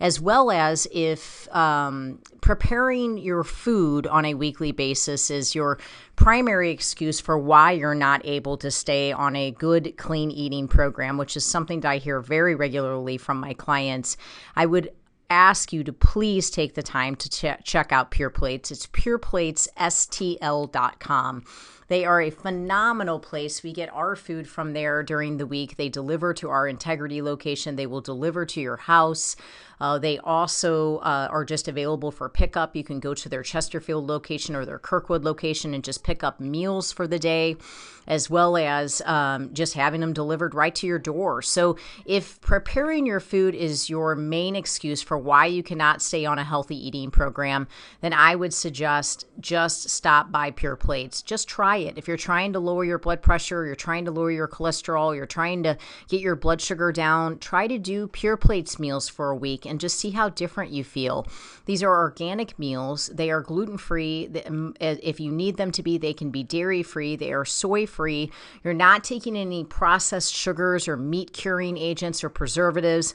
as well as if um, preparing your food on a weekly basis is your primary excuse for why you're not able to stay on a good clean eating program, which is something that I hear very regularly from my clients. I would ask you to please take the time to ch- check out Pure Plates. It's pureplatesstl.com. They are a phenomenal place. We get our food from there during the week. They deliver to our integrity location, they will deliver to your house. Uh, they also uh, are just available for pickup. You can go to their Chesterfield location or their Kirkwood location and just pick up meals for the day, as well as um, just having them delivered right to your door. So, if preparing your food is your main excuse for why you cannot stay on a healthy eating program, then I would suggest just stop by Pure Plates. Just try it. If you're trying to lower your blood pressure, you're trying to lower your cholesterol, you're trying to get your blood sugar down, try to do Pure Plates meals for a week and just see how different you feel. These are organic meals. They are gluten free. Um, if you need them to be, they can be dairy free. They are soy free. You're not taking any processed sugars or meat curing agents or preservatives.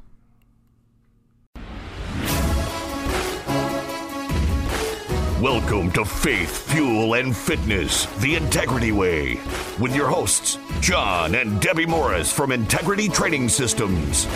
Welcome to Faith, Fuel, and Fitness, the Integrity Way, with your hosts, John and Debbie Morris from Integrity Training Systems.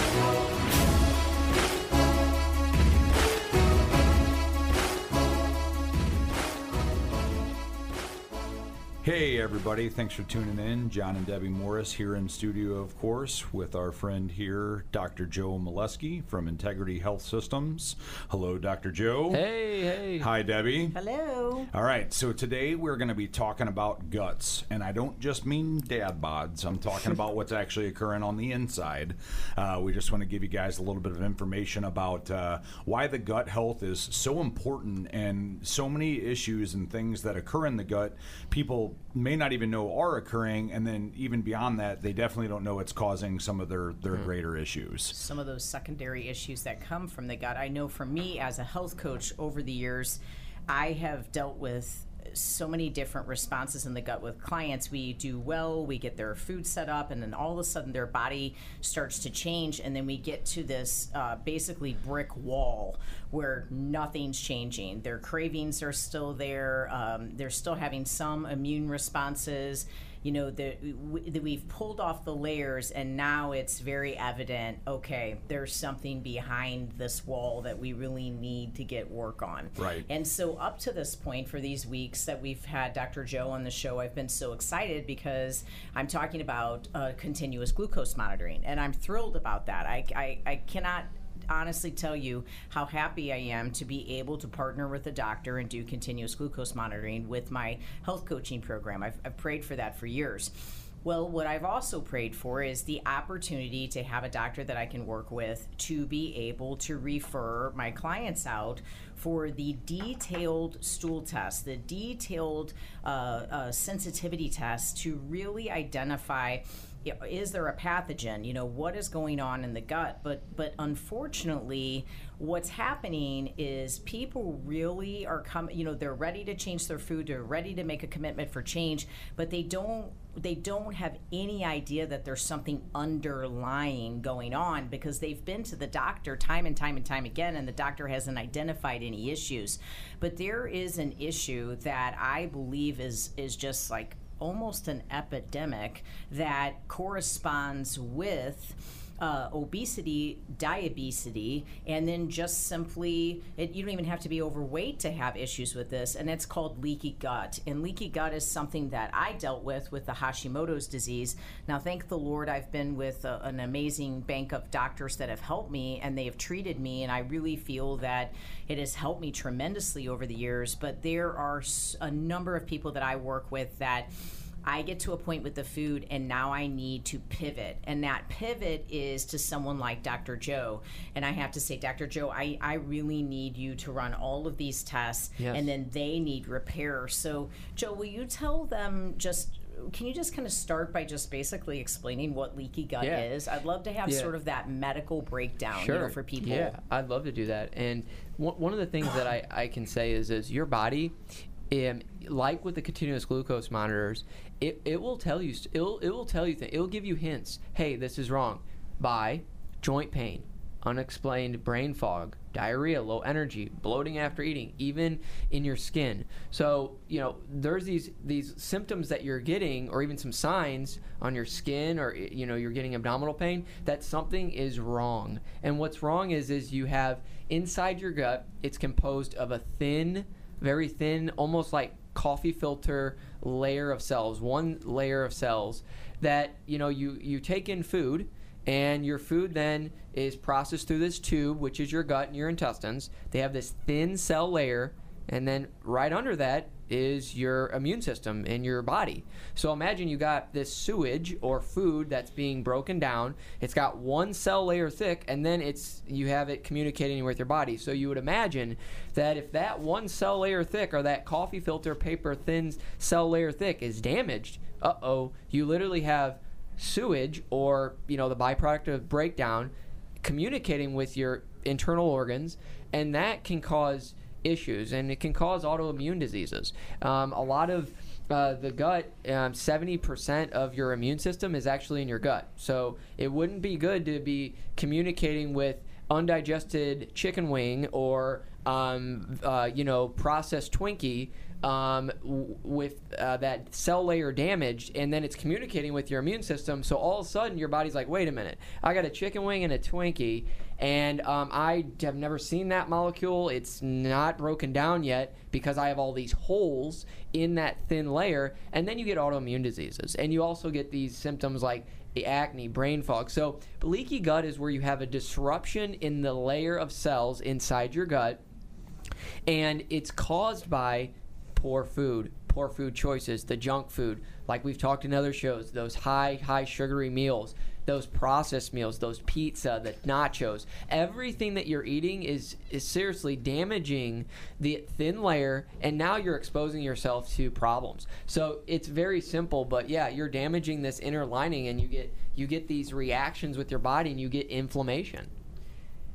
Hey, everybody. Thanks for tuning in. John and Debbie Morris here in studio, of course, with our friend here, Dr. Joe Molesky from Integrity Health Systems. Hello, Dr. Joe. Hey, hey. Hi, Debbie. Hello. All right, so today we're going to be talking about guts, and I don't just mean dad bods. I'm talking about what's actually occurring on the inside. Uh, we just want to give you guys a little bit of information about uh, why the gut health is so important and so many issues and things that occur in the gut. People may not even know are occurring, and then even beyond that, they definitely don't know it's causing some of their their mm-hmm. greater issues. some of those secondary issues that come from the gut. I know for me as a health coach over the years, I have dealt with so many different responses in the gut with clients. We do well, we get their food set up, and then all of a sudden their body starts to change, and then we get to this uh, basically brick wall where nothing's changing. Their cravings are still there, um, they're still having some immune responses you know that we've pulled off the layers and now it's very evident okay there's something behind this wall that we really need to get work on Right. and so up to this point for these weeks that we've had dr joe on the show i've been so excited because i'm talking about uh, continuous glucose monitoring and i'm thrilled about that i, I, I cannot honestly tell you how happy I am to be able to partner with a doctor and do continuous glucose monitoring with my health coaching program. I've, I've prayed for that for years. Well, what I've also prayed for is the opportunity to have a doctor that I can work with to be able to refer my clients out for the detailed stool test, the detailed uh, uh, sensitivity test to really identify is there a pathogen? You know what is going on in the gut? But but unfortunately what's happening is people really are coming you know they're ready to change their food they're ready to make a commitment for change but they don't they don't have any idea that there's something underlying going on because they've been to the doctor time and time and time again and the doctor hasn't identified any issues. But there is an issue that i believe is is just like almost an epidemic that corresponds with uh, obesity, diabetes, and then just simply, it, you don't even have to be overweight to have issues with this, and it's called leaky gut. And leaky gut is something that I dealt with with the Hashimoto's disease. Now, thank the Lord, I've been with a, an amazing bank of doctors that have helped me, and they have treated me, and I really feel that it has helped me tremendously over the years. But there are a number of people that I work with that I get to a point with the food and now I need to pivot. And that pivot is to someone like Dr. Joe. And I have to say, Dr. Joe, I, I really need you to run all of these tests Yes. and then they need repair. So, Joe, will you tell them just. Can you just kind of start by just basically explaining what leaky gut Yeah. is? I'd love to have Yeah. sort of that medical breakdown, you know, for people. Yeah, I'd love to do that. And one, one of the things that I, I can say is, is your body, um, like with the continuous glucose monitors, it, it will tell you it'll it will tell you th- it'll give you hints. Hey, this is wrong. By joint pain, unexplained brain fog, diarrhea, low energy, bloating after eating, even in your skin. So, you know, there's these these symptoms that you're getting or even some signs on your skin or you know, you're getting abdominal pain that something is wrong. And what's wrong is is you have inside your gut, it's composed of a thin, very thin, almost like coffee filter layer of cells, one layer of cells that, you know, you you take in food and your food then is processed through this tube, which is your gut and your intestines. They have this thin cell layer and then right under that is your immune system in your body. So imagine you got this sewage or food that's being broken down. It's got one cell layer thick and then it's you have it communicating with your body. So you would imagine that if that one cell layer thick or that coffee filter paper thin cell layer thick is damaged, uh-oh, you literally have sewage or, you know, the byproduct of breakdown communicating with your internal organs and that can cause issues, and it can cause autoimmune diseases. Um, a lot of uh, the gut, um, 70% of your immune system is actually in your gut. So it wouldn't be good to be communicating with undigested chicken wing or um, uh, you know processed Twinkie um, w- with uh, that cell layer damaged, and then it's communicating with your immune system. So all of a sudden, your body's like, "Wait a minute, I got a chicken wing and a Twinkie, and um, I have never seen that molecule. It's not broken down yet because I have all these holes in that thin layer, and then you get autoimmune diseases, and you also get these symptoms like acne, brain fog. So leaky gut is where you have a disruption in the layer of cells inside your gut, and it's caused by poor food, poor food choices, the junk food, like we've talked in other shows, those high, high sugary meals, those processed meals, those pizza, the nachos, everything that you're eating is is seriously damaging the thin layer and now you're exposing yourself to problems. So it's very simple, but yeah, you're damaging this inner lining and you get you get these reactions with your body and you get inflammation.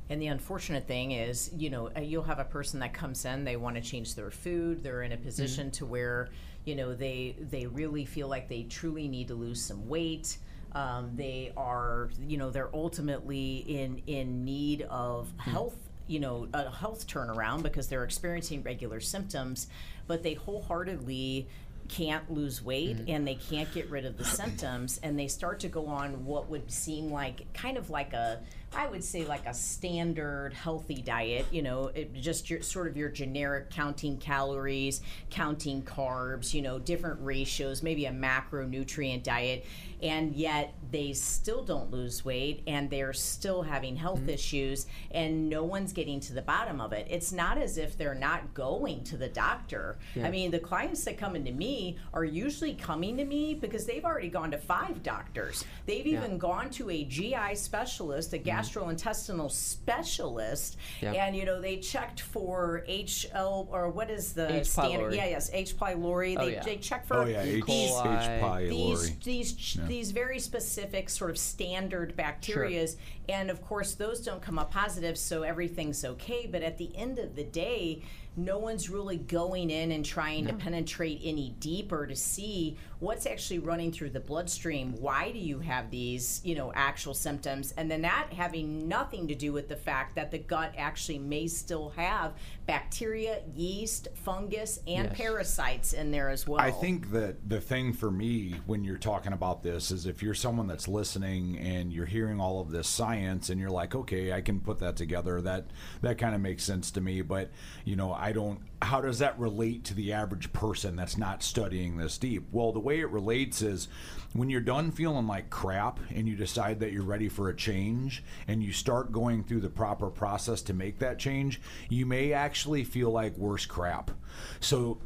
And the unfortunate thing is, you know, uh, you'll have a person that comes in, they want to change their food, they're in a position mm-hmm. to where, you know, they they really feel like they truly need to lose some weight. Um, they are, you know, they're ultimately in in need of mm-hmm. health you know a health turnaround because they're experiencing regular symptoms but they wholeheartedly can't lose weight mm-hmm. and they can't get rid of the symptoms and they start to go on what would seem like kind of like a I would say like a standard healthy diet, you know, it just your, sort of your generic counting calories, counting carbs, you know, different ratios, maybe a macronutrient diet and yet they still don't lose weight and they're still having health mm-hmm. issues and no one's getting to the bottom of it. It's not as if they're not going to the doctor. Yeah. I mean, the clients that come into me are usually coming to me because they've already gone to five doctors. They've yeah. even gone to a GI specialist, a mm-hmm. Mm-hmm. gastrointestinal specialist, yeah. and you know, they checked for HL or what is the H. standard? Pylori. Yeah, yes, H. pylori. Oh, they, yeah. they check for oh, yeah. H. these, H. pylori. these, these these very specific sort of standard bacterias, sure. and of course those don't come up positive, so everything's okay. But at the end of the day, no one's really going in and trying no. to penetrate any deeper to see what's actually running through the bloodstream. Why do you have these, you know, actual symptoms? And then that having nothing to do with the fact that the gut actually may still have bacteria, yeast, fungus, and yes. parasites in there as well. I think that the thing for me when you're talking about this is if you're someone that's listening and you're hearing all of this science and you're like, okay, I can put that together. That that kind of makes sense to me. But you know, I don't. How does that relate to the average person that's not studying this deep? Well, the way it relates is when you're done feeling like crap and you decide that you're ready for a change and you start going through the proper process to make that change, you may actually feel like worse crap. So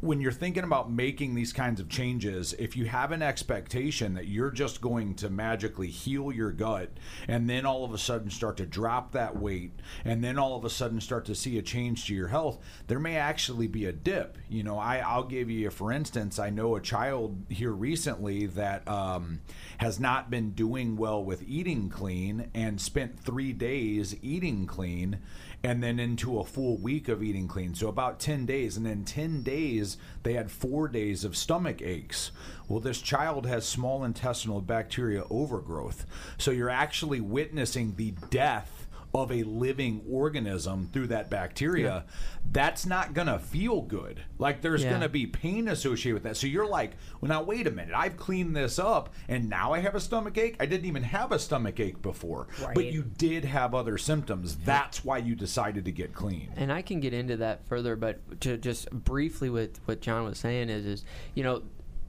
when you're thinking about making these kinds of changes, if you have an expectation that you're just going to magically heal your gut and then all of a sudden start to drop that weight and then all of a sudden start to see a change to your health, there may actually be a dip. You know, I, I'll give you for instance, I know a child here recently that um, has not been doing well with eating clean and spent three days eating clean and then into a full week of eating clean. So about 10 days. And then 10 days, they had four days of stomach aches. Well, this child has small intestinal bacteria overgrowth. So you're actually witnessing the death of a living organism through that bacteria, yeah. that's not going to feel good. Like there's yeah. going to be pain associated with that. So you're like, well, now wait a minute. I've cleaned this up and now I have a stomach ache. I didn't even have a stomach ache before, right. but you did have other symptoms. That's why you decided to get clean. And I can get into that further, but to just briefly with what John was saying is, is you know,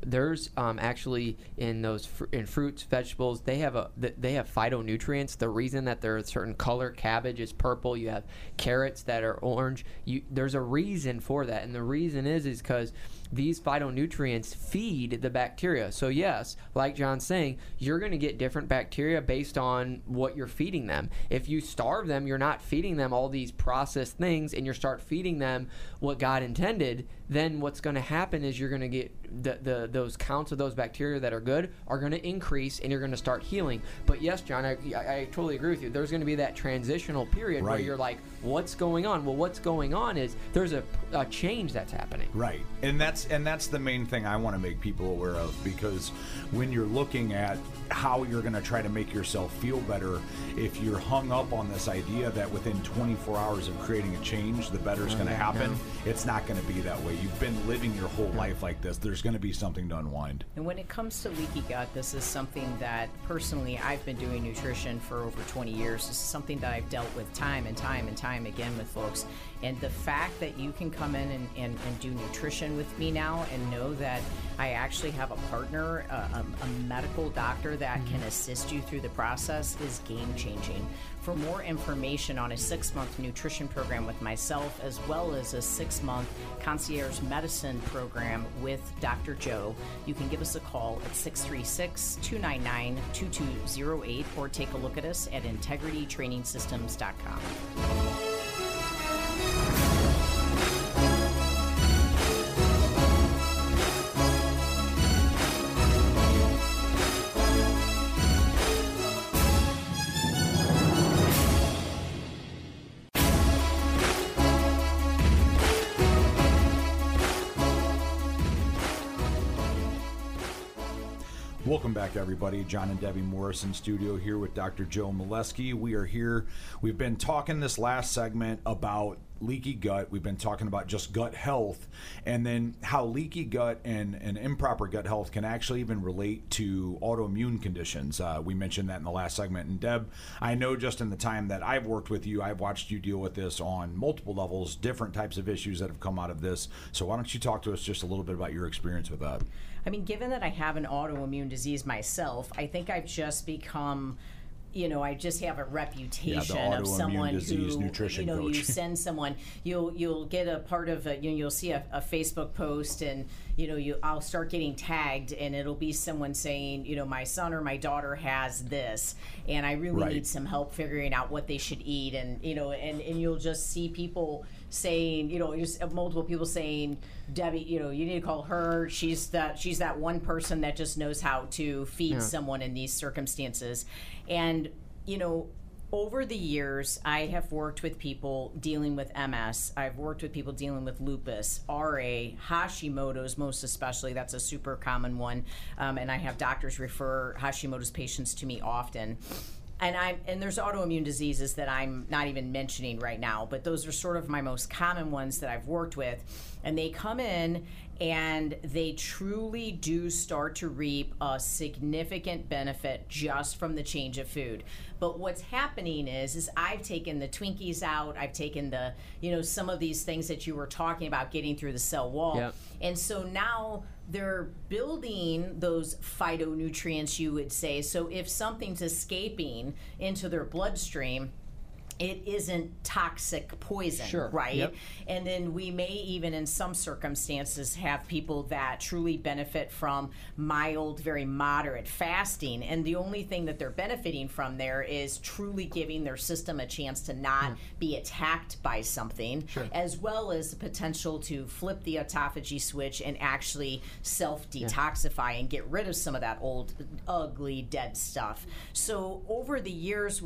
there's um, actually in those fr- in fruits, vegetables, they have a th- they have phytonutrients. The reason that they're a certain color, cabbage is purple. You have carrots that are orange. You, there's a reason for that, and the reason is is because these phytonutrients feed the bacteria. So yes, like John's saying, you're going to get different bacteria based on what you're feeding them. If you starve them, you're not feeding them all these processed things, and you start feeding them what God intended. Then what's going to happen is you're going to get the, the those counts of those bacteria that are good are going to increase, and you're going to start healing. But yes, John, I, I, I totally agree with you. There's going to be that transitional period where you're like, what's going on? Well, what's going on is there's a, a change that's happening. Right. And that's and that's the main thing I want to make people aware of because when you're looking at how you're going to try to make yourself feel better, if you're hung up on this idea that within 24 hours of creating a change, the better is oh, going to happen, no. it's not going to be that way. You've been living your whole life like this. There's going to be something to unwind. And when it comes to leaky gut, this is something that personally I've been doing nutrition for over 20 years. This is something that I've dealt with time and time and time again with folks. And the fact that you can come in and, and, and do nutrition with me now and know that I actually have a partner, a, a, medical doctor that can mm-hmm. assist you through the process is game changing. For more information on a six month nutrition program with myself, as well as a six month concierge medicine program with Dr. Joe, you can give us a call at 636 299 2208 or take a look at us at integritytrainingsystems.com. Welcome back, everybody. John and Debbie Morrison studio here with Dr. Joe Molesky. We are here. We've been talking this last segment about leaky gut. We've been talking about just gut health and then how leaky gut and, and improper gut health can actually even relate to autoimmune conditions. Uh, we mentioned that in the last segment. And Deb, I know just in the time that I've worked with you, I've watched you deal with this on multiple levels, different types of issues that have come out of this. So why don't you talk to us just a little bit about your experience with that? I mean, given that I have an autoimmune disease myself, I think I've just become. You know, I just have a reputation of someone disease who, nutrition you know, you send someone, you'll you'll get a part of, a, you know, you'll see a, a Facebook post, and you know, you I'll start getting tagged, and it'll be someone saying, you know, my son or my daughter has this, and I really Right. need some help figuring out what they should eat, and you know, and and you'll just see people saying, you know, just uh, multiple people saying, Debbie, you know, you need to call her. She's that she's that one person that just knows how to feed someone in these circumstances. And, you know, over the years, I have worked with people dealing with MS. I've worked with people dealing with lupus, RA, Hashimoto's, most especially. That's a super common one. Um, and I have doctors refer Hashimoto's patients to me often and I'm and there's autoimmune diseases that I'm not even mentioning right now, but those are sort of my most common ones that I've worked with, and they come in and they truly do start to reap a significant benefit just from the change of food. But what's happening is is I've taken the Twinkies out, I've taken the you know some of these things that you were talking about getting through the cell wall, Yep. and so now they're building those phytonutrients, you would say. So if something's escaping into their bloodstream, it isn't toxic poison, Sure. right? Yep. And then we may even, in some circumstances, have people that truly benefit from mild, very moderate fasting. And the only thing that they're benefiting from there is truly giving their system a chance to not hmm. be attacked by something, as well as the potential to flip the autophagy switch and actually self detoxify and get rid of some of that old, ugly, dead stuff. So, over the years,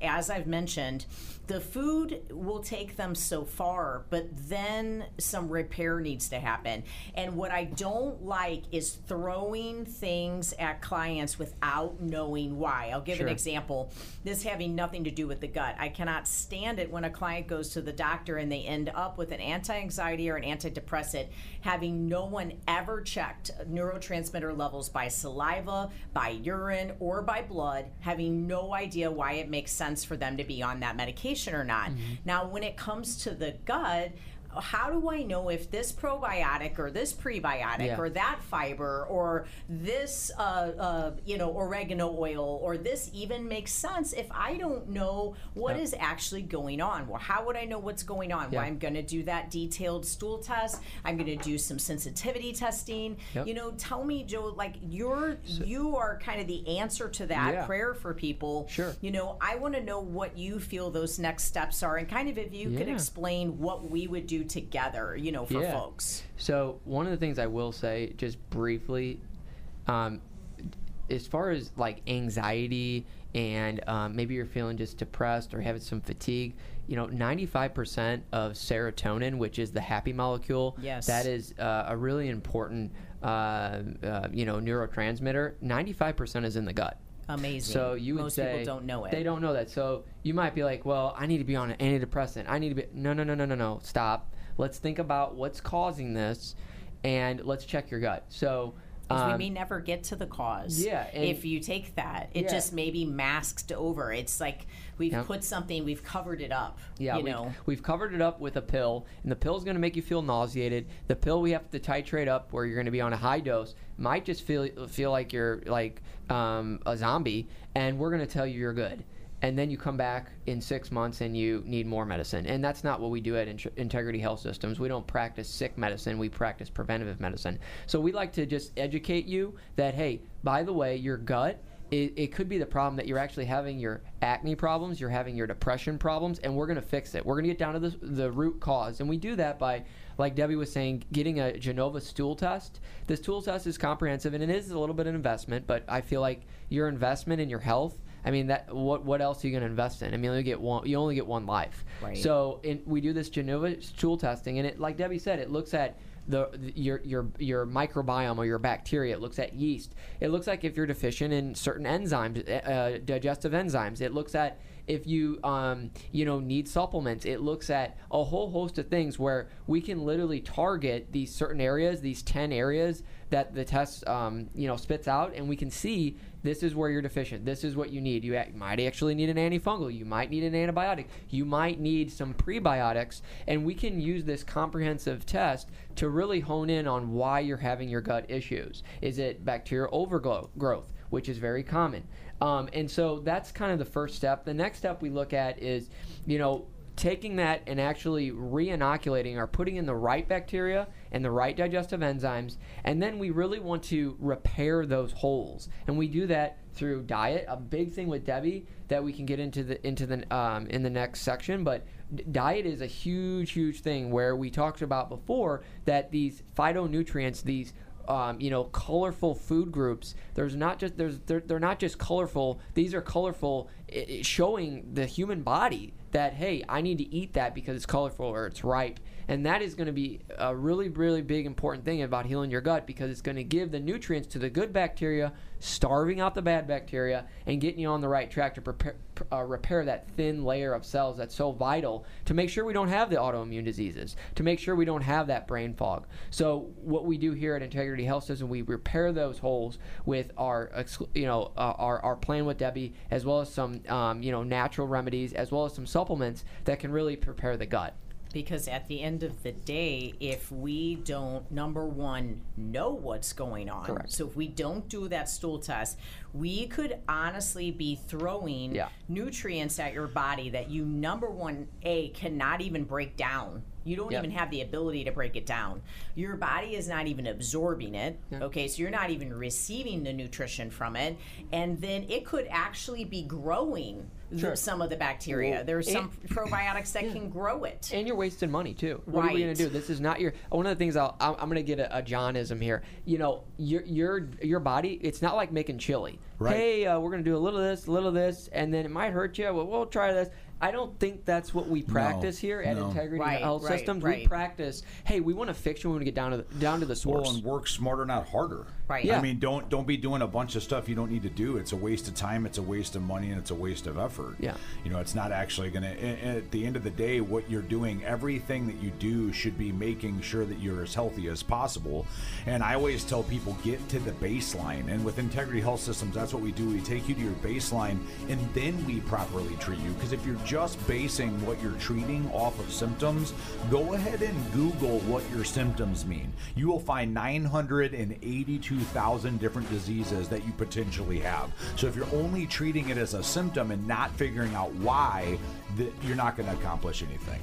as I've mentioned, the food will take them so far, but then some repair needs to happen. And what I don't like is throwing things at clients without knowing why. I'll give Sure. an example. This having nothing to do with the gut. I cannot stand it when a client goes to the doctor and they end up with an anti anxiety or an antidepressant, having no one ever checked neurotransmitter levels by saliva, by urine, or by blood, having no idea why it makes sense for them to be on that medication or not. Mm-hmm. Now, when it comes to the gut, how do I know if this probiotic or this prebiotic Yeah. or that fiber or this, uh, uh, you know, oregano oil or this even makes sense if I don't know what is actually going on? Well, how would I know what's going on? Well, I'm going to do that detailed stool test. I'm going to do some sensitivity testing. Yep. You know, tell me, Joe, like you're you are kind of the answer to that Yeah. prayer for people. Sure. You know, I want to know what you feel those next steps are, and kind of if you could explain what we would do together. You know, for Yeah. folks. So one of the things I will say, just briefly, um, as far as like anxiety and um, maybe you're feeling just depressed or having some fatigue, you know, 95% of serotonin, which is the happy molecule, Yes. that is uh, a really important, uh, uh, you know, neurotransmitter. 95% is in the gut. Amazing. So you would most say people don't know it. They don't know that. So you might be like, "Well, I need to be on an antidepressant. I need to be." No, no, no, no, no, no. Stop. Let's think about what's causing this, and let's check your gut. So. we um, may never get to the cause. yeah, if you take that, it Yeah. just may be masked over. It's like we've Yep. put something, we've covered it up. Yeah, you we've, know. we've covered it up with a pill, and the pill is going to make you feel nauseated. The pill we have to titrate up, where you're going to be on a high dose, might just feel feel like you're like um, a zombie, and we're going to tell you you're good. And then you come back in six months and you need more medicine. And that's not what we do at Int- Integrity Health Systems. We don't practice sick medicine, we practice preventative medicine. So we like to just educate you that, hey, by the way, your gut it, it could be the problem that you're actually having your acne problems, you're having your depression problems, and we're going to fix it. We're going to get down to the, the root cause. And we do that by, like Debbie was saying, getting a Genova stool test. This stool test is comprehensive and it is a little bit of investment, but I feel like your investment in your health. I mean that what what else are you going to invest in? I mean, you only get one. You only get one life. Right. So in, we do this Genova stool testing, and it, like Debbie said, it looks at the, the- your your your microbiome or your bacteria. It looks at yeast. It looks like if you're deficient in certain enzymes, uh, digestive enzymes. It looks at if you um, you know need supplements. It looks at a whole host of things where we can literally target these certain areas, these ten areas that the test um, you know spits out, and we can see this is where you're deficient. This is what you need. You might actually need an antifungal. You might need an antibiotic. You might need some prebiotics. And we can use this comprehensive test to really hone in on why you're having your gut issues. Is it bacterial overgrowth, which is very common? Um, and so that's kind of the first step. The next step we look at is, you know, taking that and actually re-inoculating or putting in the right bacteria and the right digestive enzymes and then we really want to repair those holes and we do that through diet a big thing with debbie that we can get into the into the um, in the next section but diet is a huge huge thing where we talked about before that these phytonutrients these um, you know, colorful food groups. There's not just there's they're, they're not just colorful. These are colorful, i- i- showing the human body that hey, I need to eat that because it's colorful or it's ripe, and that is going to be a really really big important thing about healing your gut because it's going to give the nutrients to the good bacteria, starving out the bad bacteria, and getting you on the right track to prepare, uh, repair that thin layer of cells that's so vital to make sure we don't have the autoimmune diseases, to make sure we don't have that brain fog. So what we do here at Integrity Health System, we repair those holes with our, you know, uh, our our plan with Debbie, as well as some, um, you know, natural remedies, as well as some supplements that can really prepare the gut. Because at the end of the day, if we don't, number one, know what's going on, Correct. so if we don't do that stool test, we could honestly be throwing Yeah. nutrients at your body that you, number one, A, cannot even break down. You don't Yep. even have the ability to break it down. Your body is not even absorbing it. Okay, so you're not even receiving the nutrition from it. And then it could actually be growing Sure. some of the bacteria. There's and- some probiotics that can grow it. and you're wasting money too. What are we going to do? This is not your. One of the things I'll, I'm, I'm going to get a, a Johnism here. You know, your your your body. It's not like making chili. Right. Hey, uh, we're going to do a little of this, a little of this, and then it might hurt you. Well, we'll try this. I don't think that's what we practice here at no. Integrity Right, Health right, Systems. We practice. Hey, we want to fix you. We want to get down to the, down to the source. Well, and work smarter, not harder. Right. Yeah. I mean, don't don't be doing a bunch of stuff you don't need to do. It's a waste of time. It's a waste of money, and it's a waste of effort. Yeah. You know, it's not actually going to. At the end of the day, what you're doing, everything that you do should be making sure that you're as healthy as possible. And I always tell people get to the baseline. And with Integrity Health Systems, that's what we do. We take you to your baseline, and then we properly treat you. Because if you're just basing what you're treating off of symptoms, go ahead and Google what your symptoms mean. You will find 982,000 different diseases that you potentially have. So if you're only treating it as a symptom and not figuring out why, you're not going to accomplish anything.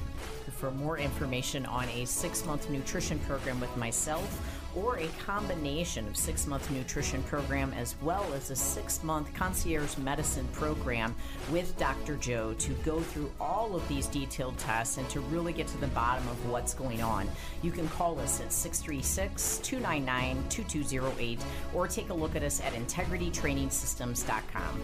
For more information on a six month nutrition program with myself, or a combination of six month nutrition program as well as a six month concierge medicine program with Dr. Joe to go through all of these detailed tests and to really get to the bottom of what's going on. You can call us at 636 299 2208 or take a look at us at integritytrainingsystems.com.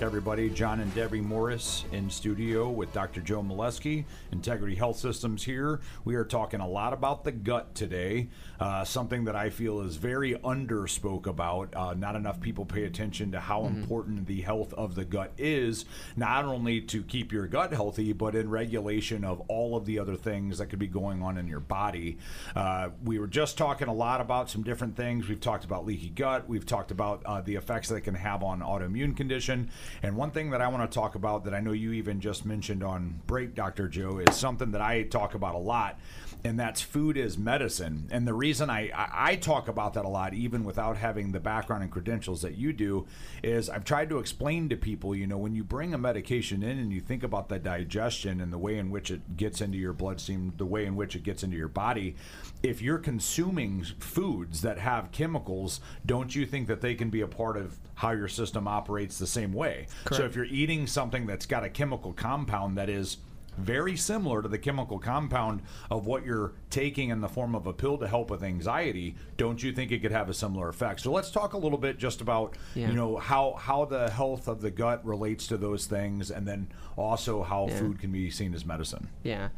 back, everybody. John and Debbie Morris in studio with Dr. Joe Molesky, Integrity Health Systems here. We are talking a lot about the gut today, uh, something that I feel is very underspoke about. Uh, not enough people pay attention to how important the health of the gut is, not only to keep your gut healthy, but in regulation of all of the other things that could be going on in your body. Uh, we were just talking a lot about some different things. We've talked about leaky gut, we've talked about uh, the effects that it can have on autoimmune conditions. And one thing that I want to talk about that I know you even just mentioned on break, Dr. Joe, is something that I talk about a lot, and that's food is medicine. And the reason I, I, I talk about that a lot, even without having the background and credentials that you do, is I've tried to explain to people, you know, when you bring a medication in and you think about the digestion and the way in which it gets into your bloodstream, the way in which it gets into your body, if you're consuming foods that have chemicals, don't you think that they can be a part of how your system operates the same way? So if you're eating something that's got a chemical compound that is very similar to the chemical compound of what you're taking in the form of a pill to help with anxiety, don't you think it could have a similar effect? So let's talk a little bit just about Yeah. you know how how the health of the gut relates to those things, and then also how Yeah. food can be seen as medicine. Yeah.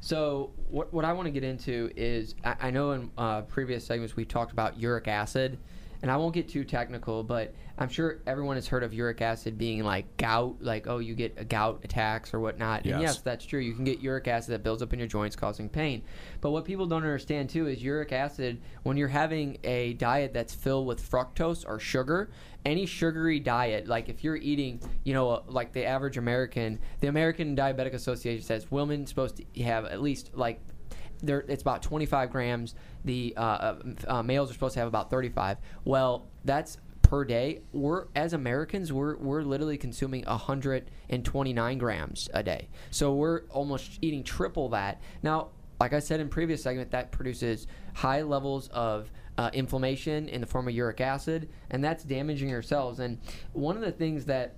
So what, what I want to get into is I, I know in uh, previous segments we talked about uric acid, and I won't get too technical, but I'm sure everyone has heard of uric acid being like gout, like oh you get a gout attacks or whatnot. And Yes. yes, that's true. You can get uric acid that builds up in your joints, causing pain. But what people don't understand too is uric acid when you're having a diet that's filled with fructose or sugar. Any sugary diet, like if you're eating, you know, uh, like the average American, the American Diabetic Association says women's supposed to have at least like there it's about 25 grams. The uh, uh, uh, males are supposed to have about 35. Well, that's per day. We're as Americans, we're we're literally consuming 129 grams a day. So we're almost eating triple that. Now, like I said in previous segment, that produces high levels of uh, inflammation in the form of uric acid, and that's damaging your cells. And one of the things that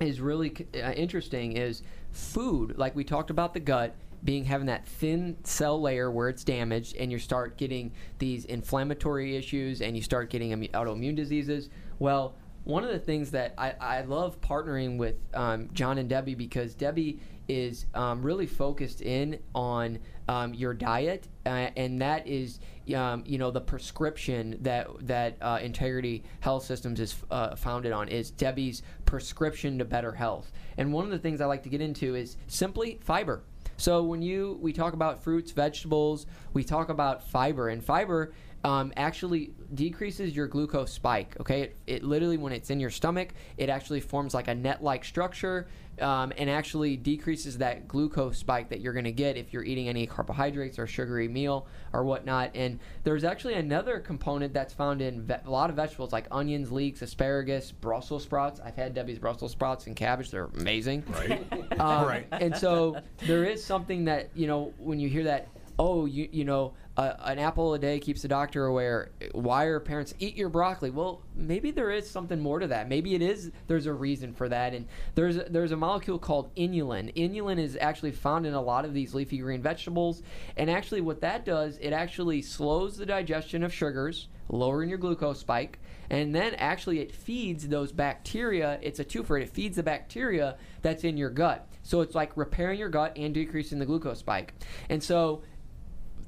is really uh, interesting is food. Like we talked about the gut being having that thin cell layer where it's damaged, and you start getting these inflammatory issues, and you start getting autoimmune diseases. Well, one of the things that I, I love partnering with um, John and Debbie because Debbie is um, really focused in on um, your diet, uh, and that is um, you know the prescription that that uh, Integrity Health Systems is uh, founded on is Debbie's prescription to better health. And one of the things I like to get into is simply fiber. So when you we talk about fruits, vegetables, we talk about fiber, and fiber um, actually decreases your glucose spike. Okay, it, it literally when it's in your stomach, it actually forms like a net-like structure, um, and actually decreases that glucose spike that you're going to get if you're eating any carbohydrates or sugary meal or whatnot. And there's actually another component that's found in ve- a lot of vegetables like onions, leeks, asparagus, Brussels sprouts. I've had Debbie's Brussels sprouts and cabbage; they're amazing. Right. Um, Right. And so there is something that you know when you hear that. Oh, you you know, uh, an apple a day keeps the doctor aware. Why are parents eat your broccoli? Well, maybe there is something more to that. Maybe it is. There's a reason for that. And there's a, there's a molecule called inulin. Inulin is actually found in a lot of these leafy green vegetables. And actually, what that does, it actually slows the digestion of sugars, lowering your glucose spike, and then actually it feeds those bacteria. It's a twofer. It feeds the bacteria that's in your gut. So it's like repairing your gut and decreasing the glucose spike. And so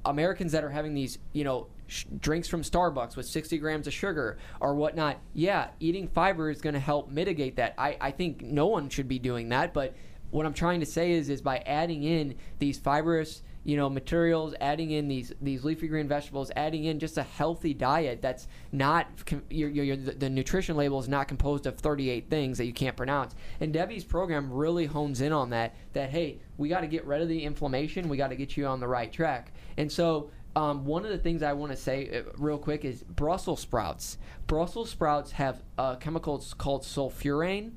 Americans that are having these, you know, sh- drinks from Starbucks with 60 grams of sugar or whatnot, yeah, eating fiber is going to help mitigate that. I, I think no one should be doing that, but what I'm trying to say is, is by adding in these fibrous, you know, materials, adding in these these leafy green vegetables, adding in just a healthy diet that's not your, your, the nutrition label is not composed of 38 things that you can't pronounce. And Debbie's program really hones in on that. That hey, we got to get rid of the inflammation. We got to get you on the right track. And so um, one of the things I want to say uh, real quick is Brussels sprouts. Brussels sprouts have uh, chemicals called sulforaphane.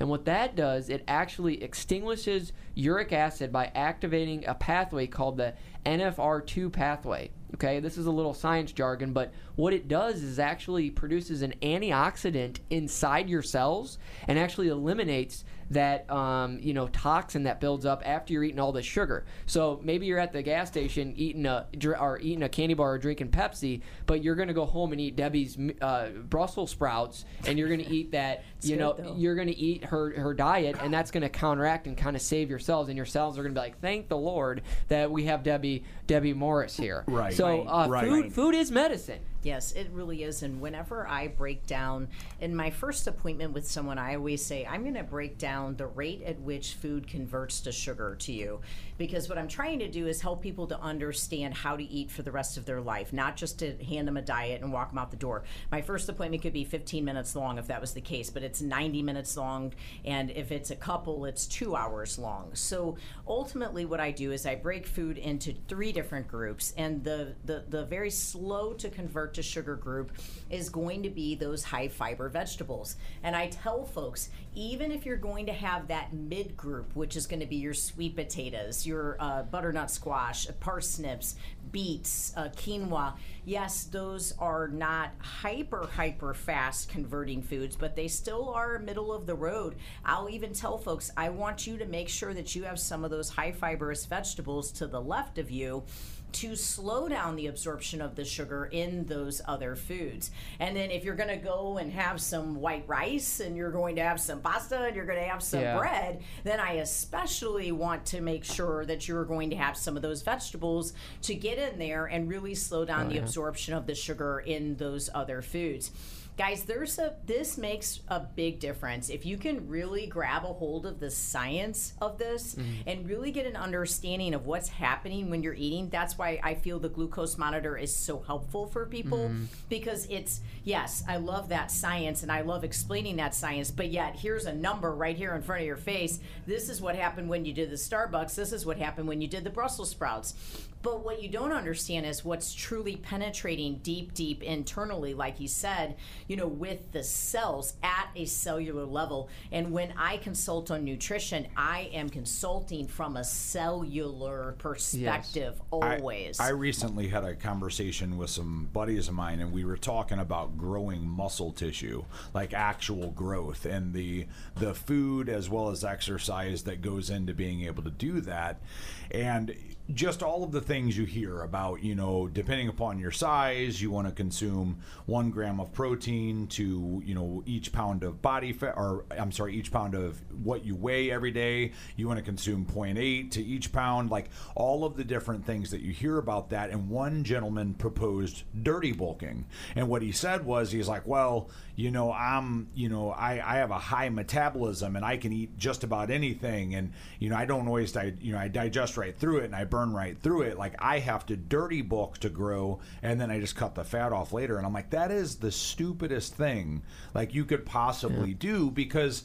And what that does, it actually extinguishes uric acid by activating a pathway called the NFR2 pathway. Okay, this is a little science jargon, but what it does is actually produces an antioxidant inside your cells and actually eliminates that um, you know toxin that builds up after you're eating all this sugar. So maybe you're at the gas station eating a or eating a candy bar or drinking Pepsi, but you're gonna go home and eat Debbie's uh, Brussels sprouts, and you're gonna eat that. You know, though. you're gonna eat her her diet, and that's gonna counteract and kind of save your cells, and your cells are gonna be like, thank the Lord that we have Debbie Debbie Morris here. Right. So uh, Right. food food is medicine. Yes, it really is. And whenever I break down in my first appointment with someone, I always say, I'm going to break down the rate at which food converts to sugar to you. Because what I'm trying to do is help people to understand how to eat for the rest of their life, not just to hand them a diet and walk them out the door. My first appointment could be 15 minutes long if that was the case, but it's 90 minutes long. And if it's a couple, it's two hours long. So ultimately, what I do is I break food into three different groups. And the, the, the very slow to convert to sugar group is going to be those high fiber vegetables. And I tell folks, even if you're going to have that mid group, which is going to be your sweet potatoes, your uh, butternut squash, parsnips, beets, uh, quinoa, yes, those are not hyper, hyper fast converting foods, but they still are middle of the road. I'll even tell folks, I want you to make sure that you have some of those high fibrous vegetables to the left of you to slow down the absorption of the sugar in those other foods. And then if you're going to go and have some white rice and you're going to have some pasta and you're going to have some Yeah. bread, then I especially want to make sure that you're going to have some of those vegetables to get in there and really slow down oh, the absorption of the sugar in those other foods. Guys, there's a this makes a big difference. If you can really grab a hold of the science of this mm-hmm. and really get an understanding of what's happening when you're eating, that's why I feel the glucose monitor is so helpful for people mm-hmm. because it's yes, I love that science and I love explaining that science, but yet here's a number right here in front of your face. This is what happened when you did the Starbucks. This is what happened when you did the Brussels sprouts. But what you don't understand is what's truly penetrating deep, deep internally, like he said, you know, with the cells at a cellular level. And when I consult on nutrition, I am consulting from a cellular perspective I- always. I, recently had a conversation with some buddies of mine, and we were talking about growing muscle tissue, like actual growth, and the the food as well as exercise that goes into being able to do that, and just all of the things you hear about, you know, depending upon your size, you want to consume one gram of protein to, you know, each pound of body fat, or I'm sorry, each pound of what you weigh every day. You want to consume 0.8 to each pound, like all of the different things that you hear about that. And one gentleman proposed dirty bulking. And what he said was, he's like, well, you know, I'm, you know, I, I have a high metabolism and I can eat just about anything. And, you know, I don't always, di- you know, I digest right through it and I burn right through it. Like I have to dirty bulk to grow and then I just cut the fat off later. And I'm like, that is the stupidest thing like you could possibly do because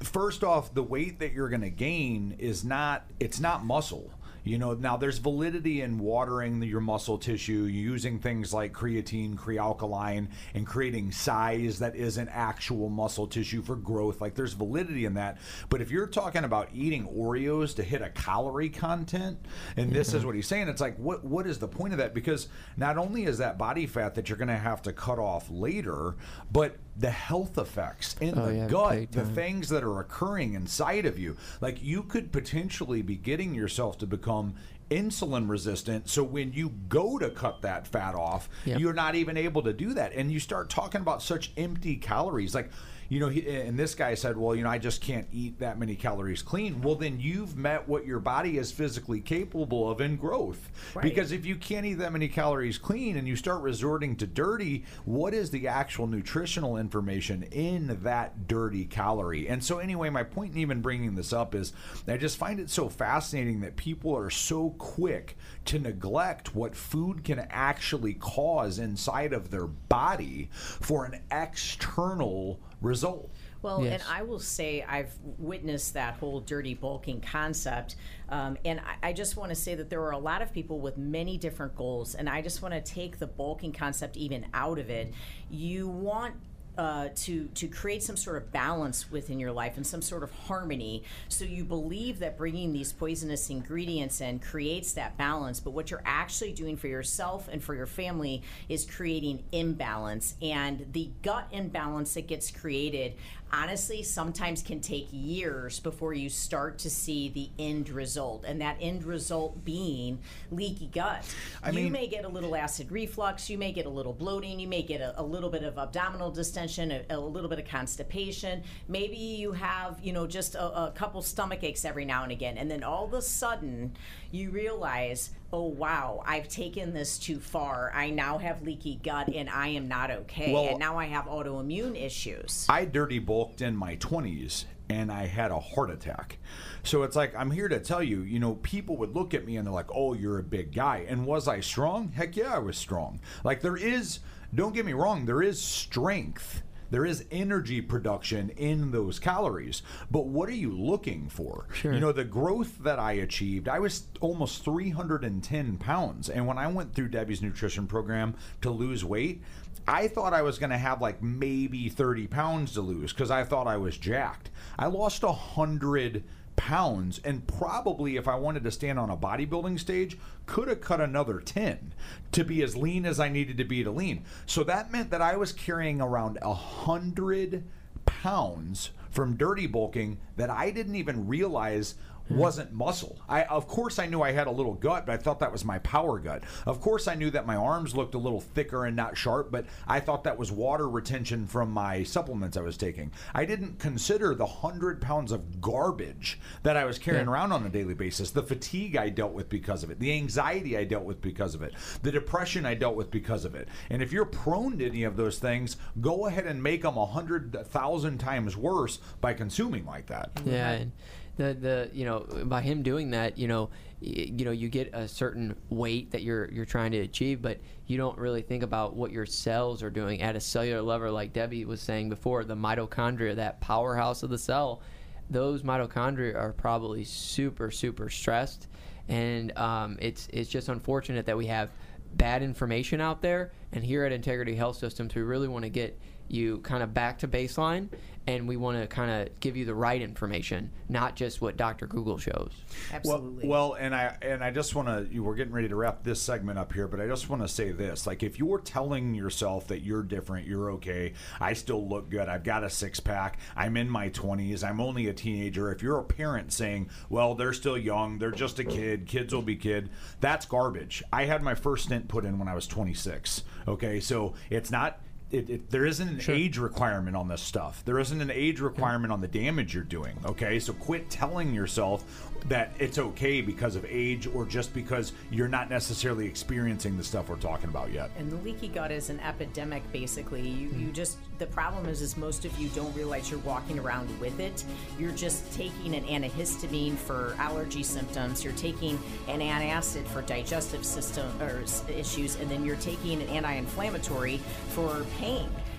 first off the weight that you're going to gain is not it's not muscle you know now there's validity in watering the, your muscle tissue using things like creatine Kre-Alkalyn and creating size that isn't actual muscle tissue for growth. Like there's validity in that. But if you're talking about eating oreos to hit a calorie content and this is mm-hmm. what he's saying it's like what what is the point of that? Because not only is that body fat that you're going to have to cut off later but the health effects in Oh, the yeah, gut the things things that are occurring inside of you. Like you could potentially be getting yourself to become insulin resistant. So when you go to cut that fat off, Yep. you're not even able to do that. And you start talking about such empty calories. Like, you know, he, and this guy said, well, you know, I just can't eat that many calories clean. Well, then you've met what your body is physically capable of in growth. Right. Because if you can't eat that many calories clean and you start resorting to dirty, what is the actual nutritional information in that dirty calorie? And so, anyway, my point in even bringing this up is I just find it so fascinating that people are so quick to neglect what food can actually cause inside of their body for an external result. Well, Yes. and I will say I've witnessed that whole dirty bulking concept. Um, and I, I just want to say that there are a lot of people with many different goals. And I just want to take the bulking concept even out of it. You want uh, to to create some sort of balance within your life and some sort of harmony. So you believe that bringing these poisonous ingredients in creates that balance, but what you're actually doing for yourself and for your family is creating imbalance. And the gut imbalance that gets created, honestly, sometimes can take years before you start to see the end result, and that end result being leaky gut. I you mean- may get a little acid reflux, you may get a little bloating, you may get a, a little bit of abdominal distension, a, a little bit of constipation. Maybe you have, you know, just a, a couple stomach aches every now and again, and then all of a sudden you realize, oh wow, I've taken this too far. I now have leaky gut, and I am not okay. Well- and now I have autoimmune issues. I dirty bulked in my 20s and I had a heart attack. So it's like, I'm here to tell you, you know, people would look at me and they're like, oh, you're a big guy. And was I strong? Heck yeah, I was strong. Like, there is, don't get me wrong, there is strength. There is energy production in those calories, but what are you looking for? Sure. You know, the growth that I achieved, I was almost 310 pounds. And when I went through Debbie's nutrition program to lose weight, I thought I was going to have like maybe 30 pounds to lose because I thought I was jacked. I lost 100 pounds and probably if I wanted to stand on a bodybuilding stage could have cut another 10 to be as lean as I needed to be to lean. So that meant that I was carrying around a 100 pounds from dirty bulking that I didn't even realize wasn't muscle. I of course I knew I had a little gut, but I thought that was my power gut. Of course I knew that my arms looked a little thicker and not sharp, but I thought that was water retention from my supplements I was taking. I didn't consider the 100 pounds of garbage that I was carrying Yeah. around on a daily basis, the fatigue I dealt with because of it, the anxiety I dealt with because of it, the depression I dealt with because of it. And if you're prone to any of those things, go ahead and make them a hundred thousand times worse by consuming like that. Yeah, and the the you know by him doing that, you know, you know you get a certain weight that you're you're trying to achieve, but you don't really think about what your cells are doing at a cellular level, like Debbie was saying before. The mitochondria, that powerhouse of the cell, those mitochondria are probably super super stressed, and um, it's it's just unfortunate that we have bad information out there. And here at Integrity Health Systems, we really want to get you kind of back to baseline and we want to kind of give you the right information, not just what Dr. Google shows. Absolutely. Well, well, and I and I just want to. We're getting ready to wrap this segment up here, but I just want to say this: like, if you're telling yourself that you're different, you're okay. I still look good. I've got a six pack. I'm in my 20s. I'm only a teenager. If you're a parent saying, "Well, they're still young. They're just a kid. Kids will be kid," that's garbage. I had my first stint put in when I was 26. Okay, so it's not it, it, there isn't an age requirement on this stuff. There isn't an age requirement on the damage you're doing. Okay, so quit telling yourself that it's okay because of age or just because you're not necessarily experiencing the stuff we're talking about yet. And the leaky gut is an epidemic, basically. You, you mm-hmm. just the problem is, is most of you don't realize you're walking around with it. You're just taking an antihistamine for allergy symptoms. You're taking an antacid for digestive system or issues, and then you're taking an anti-inflammatory for pain.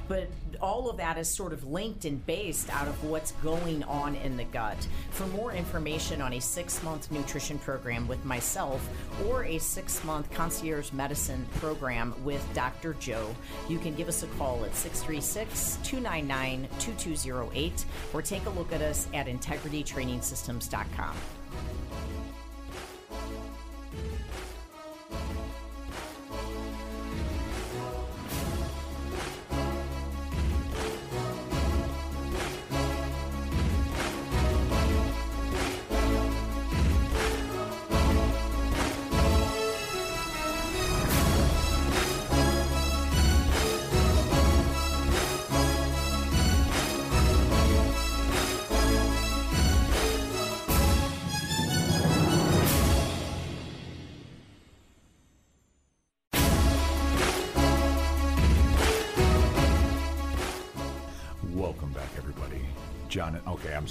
But all of that is sort of linked and based out of what's going on in the gut. For more information on a six month nutrition program with myself or a six month concierge medicine program with Dr. Joe, you can give us a call at 636 299 2208 or take a look at us at integritytrainingsystems.com.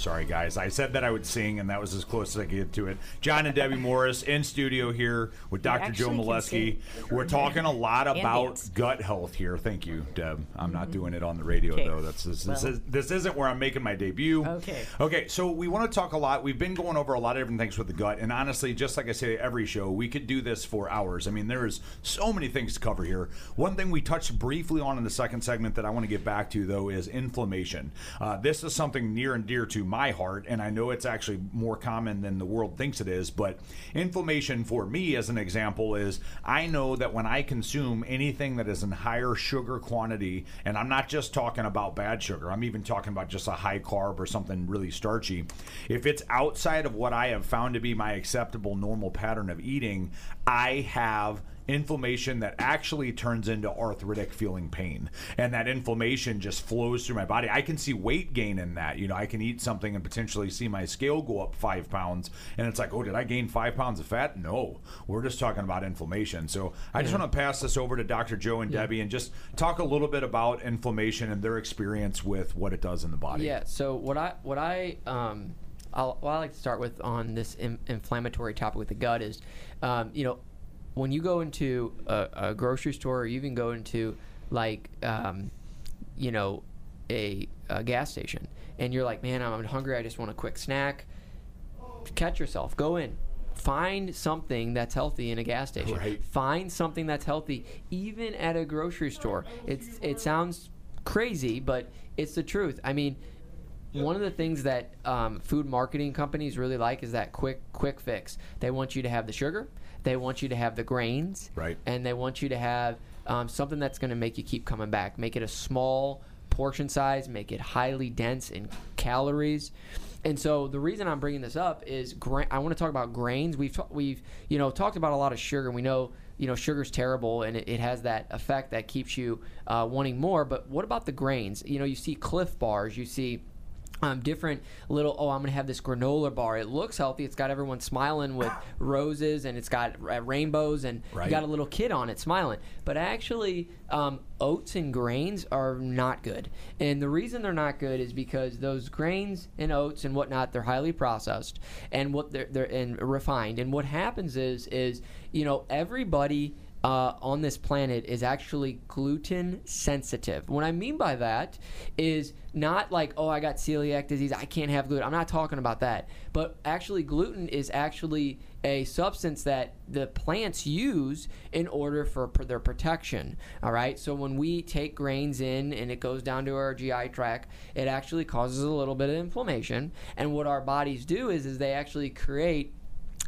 sorry, guys. I said that I would sing, and that was as close as I could get to it. John and Debbie Morris in studio here with Dr. Joe Molesky. We're talking a lot about gut health here. Thank you, Deb. I'm not doing it on the radio Okay. though. That's this, this, Well. is, this isn't where I'm making my debut. Okay. Okay, so we want to talk a lot. We've been going over a lot of different things with the gut, and honestly, just like I say every show, we could do this for hours. I mean, there is so many things to cover here. One thing we touched briefly on in the second segment that I want to get back to, though, is inflammation. Uh, this is something near and dear to my heart, and I know it's actually more common than the world thinks it is. But inflammation, for me, as an example, is I know that when I consume anything that is in higher sugar quantity, and I'm not just talking about bad sugar, I'm even talking about just a high carb or something really starchy. If it's outside of what I have found to be my acceptable normal pattern of eating, I have inflammation that actually turns into arthritic feeling pain. And that inflammation just flows through my body. I can see weight gain in that. You know i can eat something and potentially see my scale go up five pounds. And it's like oh did i gain five pounds of fat? No we're just talking about inflammation. So i just want to pass this over to dr joe and debbie and just talk a little bit about inflammation and their experience with what it does in the body. Yeah. So what I what I um, I'll, what I like to start with on this in, inflammatory topic with the gut is, um, you know, when you go into a, a grocery store or you even go into like, um, you know, a, a gas station, and you're like, man, I'm hungry. I just want a quick snack. Catch yourself. Go in. Find something that's healthy in a gas station. Right. Find something that's healthy, even at a grocery store. It's it sounds crazy, but it's the truth. I mean, one of the things that um, food marketing companies really like is that quick quick fix. They want you to have the sugar, they want you to have the grains, Right. and they want you to have um, something that's going to make you keep coming back. Make it a small portion size, make it highly dense in calories. And so the reason I'm bringing this up is gra- I want to talk about grains. We've ta- we've you know talked about a lot of sugar. We know you know sugar's terrible and it, it has that effect that keeps you uh, wanting more. But what about the grains? You know you see Clif bars, you see um, different little oh i'm gonna have this granola bar. It looks healthy. It's got everyone smiling with roses and it's got uh, rainbows and Right. you got a little kid on it smiling. But actually um, oats and grains are not good. And the reason they're not good is because those grains and oats and whatnot they're highly processed and what they're, they're and refined. And what happens is is you know everybody uh, on this planet is actually gluten sensitive. What I mean by that is not like, oh, I got celiac disease, I can't have gluten. I'm not talking about that. But actually, gluten is actually a substance that the plants use in order for their protection. All right. So when we take grains in and it goes down to our GI tract, it actually causes a little bit of inflammation. And what our bodies do is, is they actually create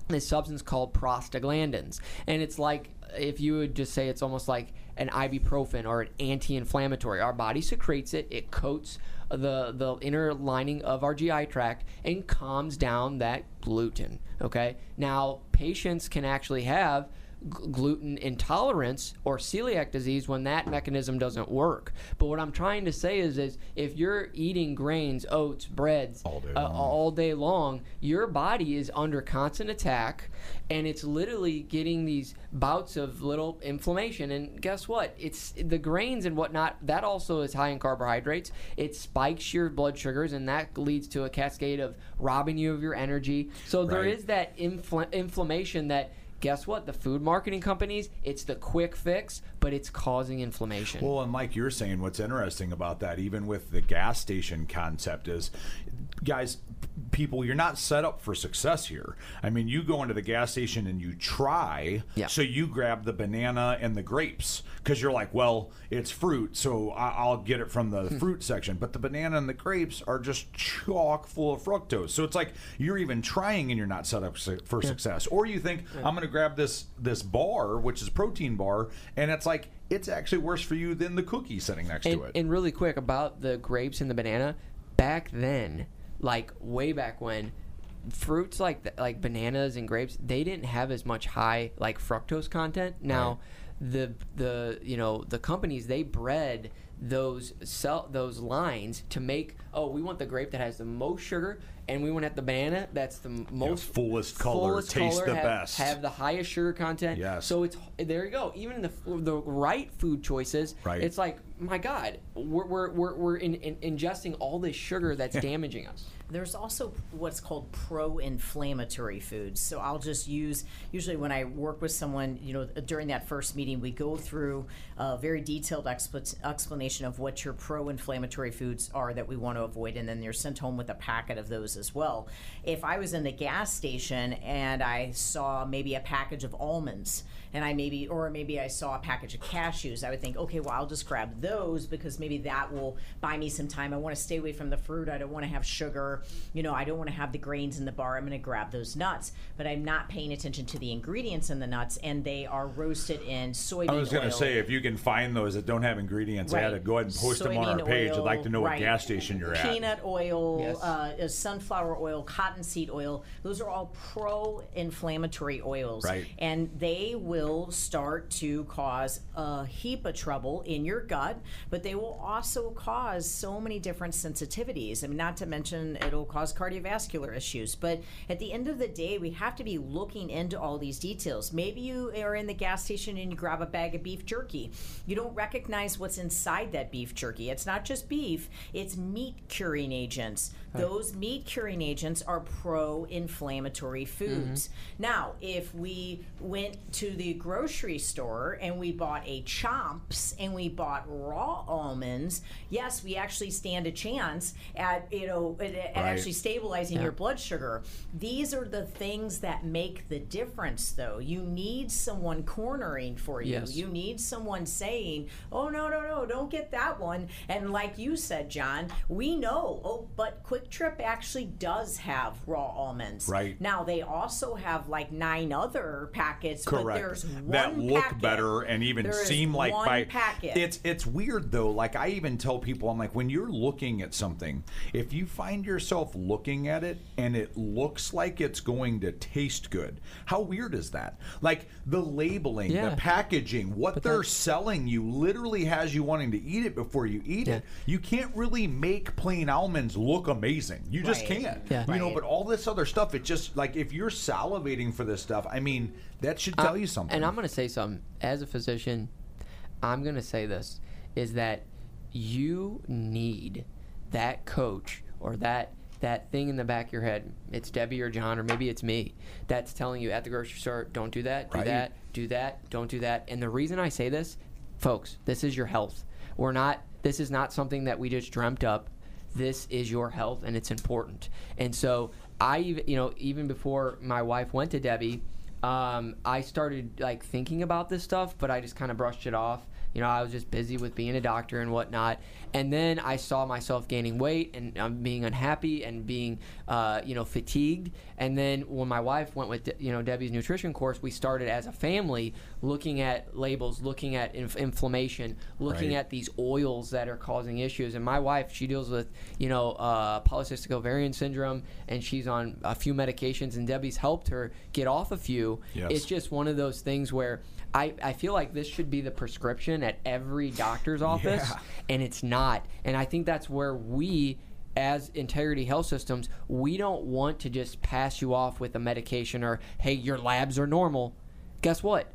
this substance called prostaglandins. And it's like if you would just say it's almost like an ibuprofen or an anti-inflammatory. Our body secretes it. It coats the the inner lining of our GI tract and calms down that gluten. Okay. Now patients can actually have gluten intolerance or celiac disease when that mechanism doesn't work. But what I'm trying to say is, is if you're eating grains, oats, breads All day uh, long. all day long, your body is under constant attack, and it's literally getting these bouts of little inflammation. And guess what? It's the grains and whatnot. That also is high in carbohydrates. It spikes your blood sugars, and that leads to a cascade of robbing you of your energy. So there Right. is that infl- inflammation that. Guess what? The food marketing companies, it's the quick fix, but it's causing inflammation. Well, and like you're saying, what's interesting about that, even with the gas station concept, is guys, people, you're not set up for success here. I mean, you go into the gas station and you try, Yeah. so you grab the banana and the grapes because you're like, well, it's fruit, so I- I'll get it from the Hmm. fruit section. But the banana and the grapes are just chock full of fructose. So it's like you're even trying and you're not set up su- for success. Or you think, I'm going to grab this this bar, which is a protein bar, and it's like, it's actually worse for you than the cookie sitting next and, to it. and really quick about the grapes and the banana back then like way back when fruits like th- like bananas and grapes they didn't have as much high like fructose content now the the you know the companies they bred those sell those lines to make oh we want the grape that has the most sugar and we want at the banana that's the most fullest color, taste the have, best. have the highest sugar content Yes. so it's there you go even the the right food choices Right. it's like my God, we're we're we're, we're in, in, ingesting all this sugar that's damaging us. There's also what's called pro-inflammatory foods. So I'll just use usually when I work with someone, you know, uh, during that first meeting, we go through a very detailed expl- explanation of what your pro-inflammatory foods are that we want to avoid, and then they're sent home with a packet of those as well. If I was in the gas station and I saw maybe a package of almonds and I maybe, or maybe I saw a package of cashews, I would think, okay, well, I'll just grab those because maybe that will buy me some time. I want to stay away from the fruit. I don't want to have sugar. You know, I don't want to have the grains in the bar. I'm going to grab those nuts, but I'm not paying attention to the ingredients in the nuts, and they are roasted in soybean I was going to say, if you can find those that don't have ingredients Right. added, go ahead and post them on our Soybean page. I'd like to know what gas station you're at. Peanut oil, Yes. uh, uh, sunflower oil, cottonseed oil. Those are all pro-inflammatory oils, Right. And they will start to cause a heap of trouble in your gut, but they will also cause so many different sensitivities. I mean, not to mention it'll cause cardiovascular issues. But at the end of the day, we have to be looking into all these details. Maybe you are in the gas station and you grab a bag of beef jerky. You don't recognize what's inside that beef jerky. It's not just beef, it's meat curing agents. Those meat curing agents are pro inflammatory foods. Mm-hmm. Now, if we went to the grocery store and we bought a chomps and we bought raw almonds, yes, we actually stand a chance at you know at, at Right. actually stabilizing your blood sugar. These are the things that make the difference though. You need someone cornering for you. Yes. You need someone saying, "Oh no, no, no, don't get that one." And like you said, John, we know. Oh, but QuikTrip actually does have raw almonds. Right. Now they also have like nine other packets, but Correct. There's one that look packet. better and even There is seem like one by packet. it's it's weird though. Like I even tell people, I'm like, when you're looking at something, if you find yourself looking at it and it looks like it's going to taste good, how weird is that? Like the labeling, Yeah. the packaging, what But they're selling you literally has you wanting to eat it before you eat it. You can't really make plain almonds look amazing. You just can't. Yeah. You know, but all this other stuff, it just like if you're salivating for this stuff, I mean, that should tell you something. And I'm going to say something. As a physician, I'm going to say this is that you need that coach or that that thing in the back of your head. It's Debbie or John or maybe it's me that's telling you at the grocery store, don't do that, do Right. that, do that, don't do that. And the reason I say this, folks, this is your health. We're not this is not something that we just dreamt up. This is your health and it's important. And so I you know, even before my wife went to Debbie, um, I started like thinking about this stuff, but I just kind of brushed it off. You know, I was just busy with being a doctor and whatnot. And then I saw myself gaining weight and um, being unhappy and being, uh, you know, fatigued. And then when my wife went with, you know, Debbie's nutrition course, we started as a family looking at labels, looking at inf- inflammation, looking Right. at these oils that are causing issues. And my wife, she deals with, you know, uh, polycystic ovarian syndrome, and she's on a few medications, and Debbie's helped her get off a few. Yes. It's just one of those things where I, I feel like this should be the prescription at every doctor's office, Yeah. and it's not. And I think that's where we, as integrity health systems, we don't want to just pass you off with a medication or, hey, your labs are normal. Guess what?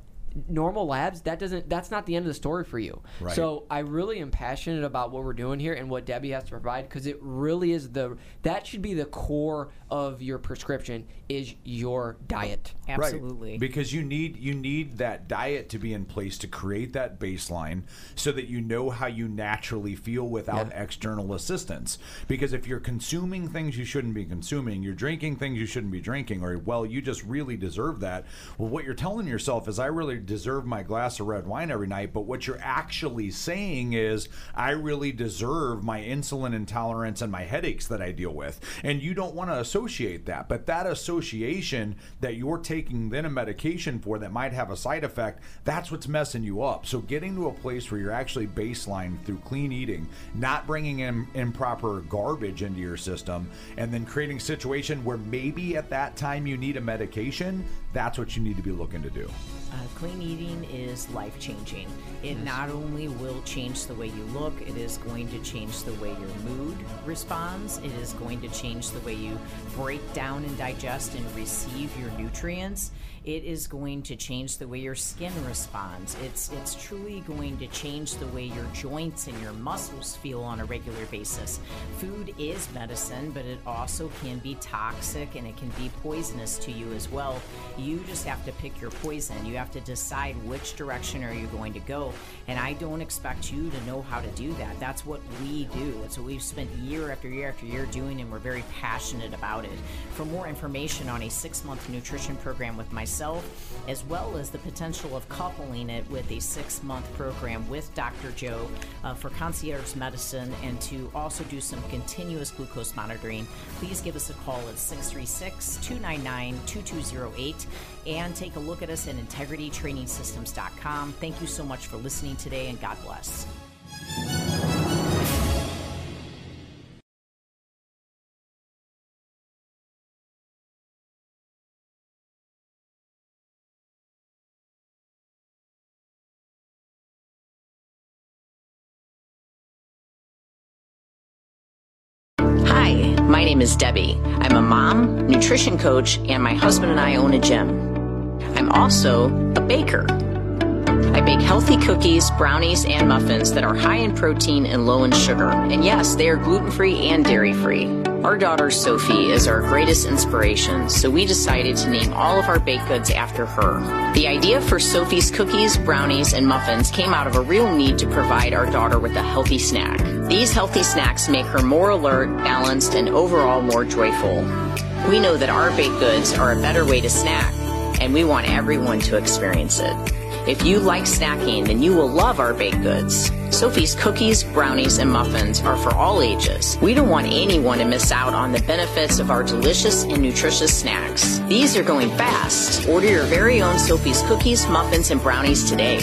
Normal labs, that doesn't that's not the end of the story for you. Right. So I really am passionate about what we're doing here and what Debbie has to provide because it really is the that should be the core of your prescription is your diet. Absolutely. Right. Because you need you need that diet to be in place to create that baseline so that you know how you naturally feel without Yeah. external assistance. Because if you're consuming things you shouldn't be consuming, you're drinking things you shouldn't be drinking, or well, you just really deserve that. Well, what you're telling yourself is I really deserve my glass of red wine every night, but what you're actually saying is I really deserve my insulin intolerance and my headaches that I deal with. And you don't want to associate that. But that association that you're taking then a medication for that might have a side effect, that's what's messing you up. So getting to a place where you're actually baseline through clean eating, not bringing in improper garbage into your system, and then creating situation where maybe at that time you need a medication, that's what you need to be looking to do. Uh, clean eating is life changing. It not only will change the way you look, it is going to change the way your mood responds. It is going to change the way you break down and digest and receive your nutrients. It is going to change the way your skin responds. It's it's truly going to change the way your joints and your muscles feel on a regular basis. Food is medicine, but it also can be toxic and it can be poisonous to you as well. You just have to pick your poison. You have to decide which direction are you going to go. And I don't expect you to know how to do that. That's what we do. It's what we've spent year after year after year doing, and we're very passionate about it. For more information on a six month nutrition program with myself, as well as the potential of coupling it with a six month program with Dr. Joe uh, for concierge medicine and to also do some continuous glucose monitoring, please give us a call at 636 299 2208 and take a look at us at integritytrainingsystems.com. Thank you so much for listening today, and God bless. Name is Debbie. I'm a mom, nutrition coach, and my husband and I own a gym. I'm also a baker. I bake healthy cookies, brownies, and muffins that are high in protein and low in sugar. And yes, they are gluten free and dairy free. Our daughter Sophie is our greatest inspiration, so we decided to name all of our baked goods after her. The idea for Sophie's cookies, brownies, and muffins came out of a real need to provide our daughter with a healthy snack. These healthy snacks make her more alert, balanced, and overall more joyful. We know that our baked goods are a better way to snack, and we want everyone to experience it. If you like snacking, then you will love our baked goods. Sophie's cookies, brownies, and muffins are for all ages. We don't want anyone to miss out on the benefits of our delicious and nutritious snacks. These are going fast. Order your very own Sophie's cookies, muffins, and brownies today.